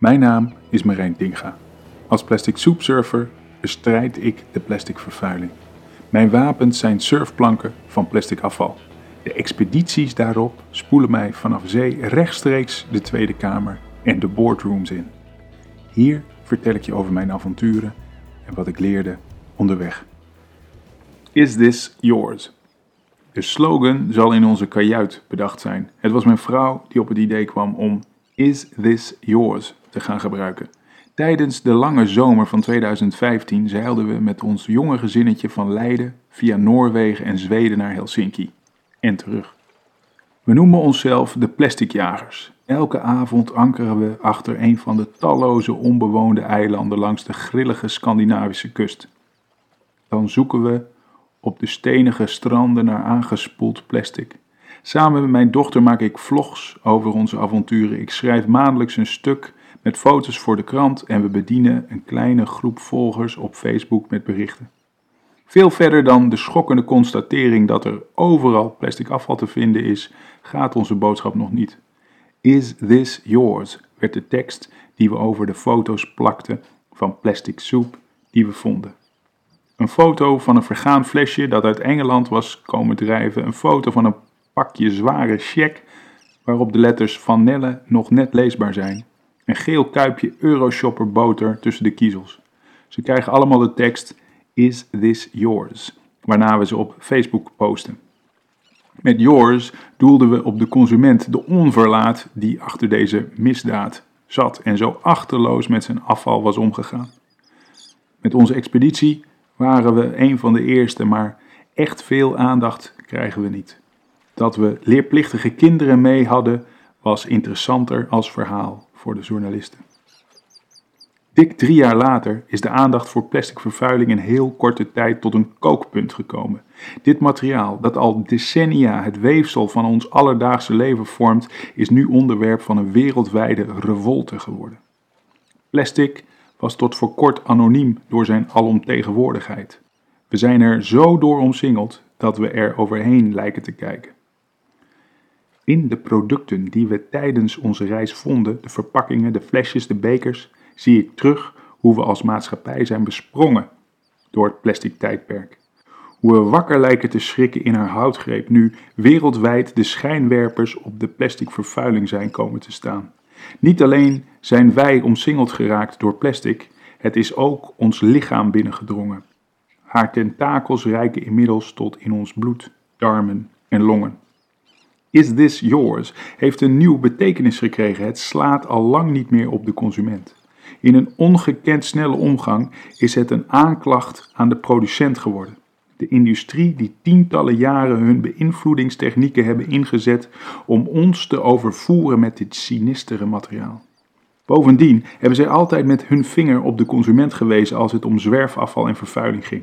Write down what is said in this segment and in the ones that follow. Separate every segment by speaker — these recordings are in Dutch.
Speaker 1: Mijn naam is Marijn Tinga. Als plastic soepsurfer bestrijd ik de plastic vervuiling. Mijn wapens zijn surfplanken van plastic afval. De expedities daarop spoelen mij vanaf zee rechtstreeks de Tweede Kamer en de boardrooms in. Hier vertel ik je over mijn avonturen en wat ik leerde onderweg. Is this yours? De slogan zal in onze kajuit bedacht zijn. Het was mijn vrouw die op het idee kwam om Is this yours te gaan gebruiken. Tijdens de lange zomer van 2015 zeilden we met ons jonge gezinnetje van Leiden via Noorwegen en Zweden naar Helsinki en terug. We noemen onszelf de plasticjagers. Elke avond ankeren we achter een van de talloze onbewoonde eilanden langs de grillige Scandinavische kust. Dan zoeken we op de stenige stranden naar aangespoeld plastic. Samen met mijn dochter maak ik vlogs over onze avonturen. Ik schrijf maandelijks een stuk met foto's voor de krant en we bedienen een kleine groep volgers op Facebook met berichten. Veel verder dan de schokkende constatering dat er overal plastic afval te vinden is, gaat onze boodschap nog niet. Is this yours? werd de tekst die we over de foto's plakten van plastic soep die we vonden. Een foto van een vergaan flesje dat uit Engeland was komen drijven, een foto van een pakje zware check waarop de letters van Nelle nog net leesbaar zijn. Een geel kuipje Euroshopper boter tussen de kiezels. Ze krijgen allemaal de tekst Is this yours? Waarna we ze op Facebook posten. Met yours doelden we op de consument, de onverlaat die achter deze misdaad zat en zo achterloos met zijn afval was omgegaan. Met onze expeditie waren we een van de eerste, maar echt veel aandacht krijgen we niet. Dat we leerplichtige kinderen mee hadden was interessanter als verhaal voor de journalisten. Dik drie jaar later is de aandacht voor plastic vervuiling in heel korte tijd tot een kookpunt gekomen. Dit materiaal, dat al decennia het weefsel van ons alledaagse leven vormt, is nu onderwerp van een wereldwijde revolte geworden. Plastic was tot voor kort anoniem door zijn alomtegenwoordigheid. We zijn er zo door omsingeld dat we er overheen lijken te kijken. In de producten die we tijdens onze reis vonden, de verpakkingen, de flesjes, de bekers, zie ik terug hoe we als maatschappij zijn besprongen door het plastic tijdperk. Hoe we wakker lijken te schrikken in haar houtgreep nu wereldwijd de schijnwerpers op de plastic vervuiling zijn komen te staan. Niet alleen zijn wij omsingeld geraakt door plastic, het is ook ons lichaam binnengedrongen. Haar tentakels reiken inmiddels tot in ons bloed, darmen en longen. Is this yours heeft een nieuwe betekenis gekregen. Het slaat al lang niet meer op de consument. In een ongekend snelle omgang is het een aanklacht aan de producent geworden. De industrie die tientallen jaren hun beïnvloedingstechnieken hebben ingezet om ons te overvoeren met dit sinistere materiaal. Bovendien hebben zij altijd met hun vinger op de consument gewezen als het om zwerfafval en vervuiling ging.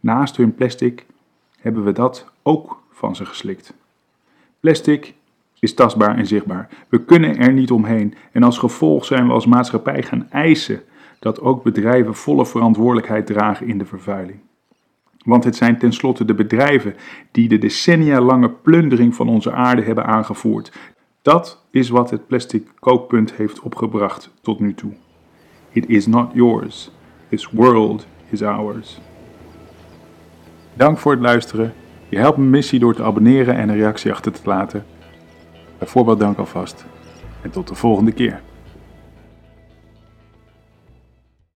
Speaker 1: Naast hun plastic hebben we dat ook van ze geslikt. Plastic is tastbaar en zichtbaar. We kunnen er niet omheen en als gevolg zijn we als maatschappij gaan eisen dat ook bedrijven volle verantwoordelijkheid dragen in de vervuiling. Want het zijn tenslotte de bedrijven die de decennia lange plundering van onze aarde hebben aangevoerd. Dat is wat het plastic kookpunt heeft opgebracht tot nu toe. It is not yours. This world is ours. Dank voor het luisteren. Je helpt mijn missie door te abonneren en een reactie achter te laten. Bijvoorbeeld dank alvast. En tot de volgende keer.